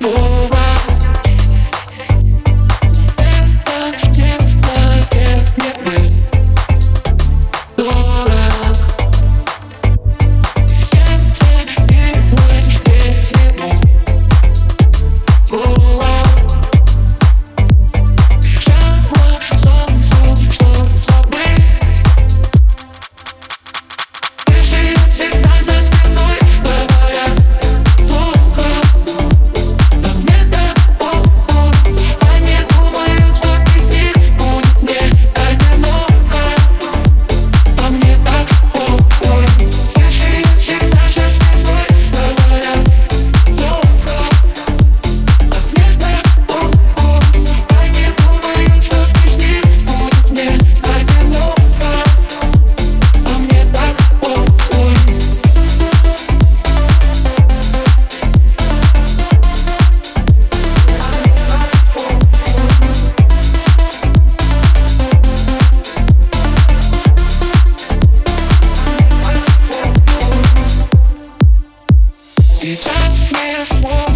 move on. just want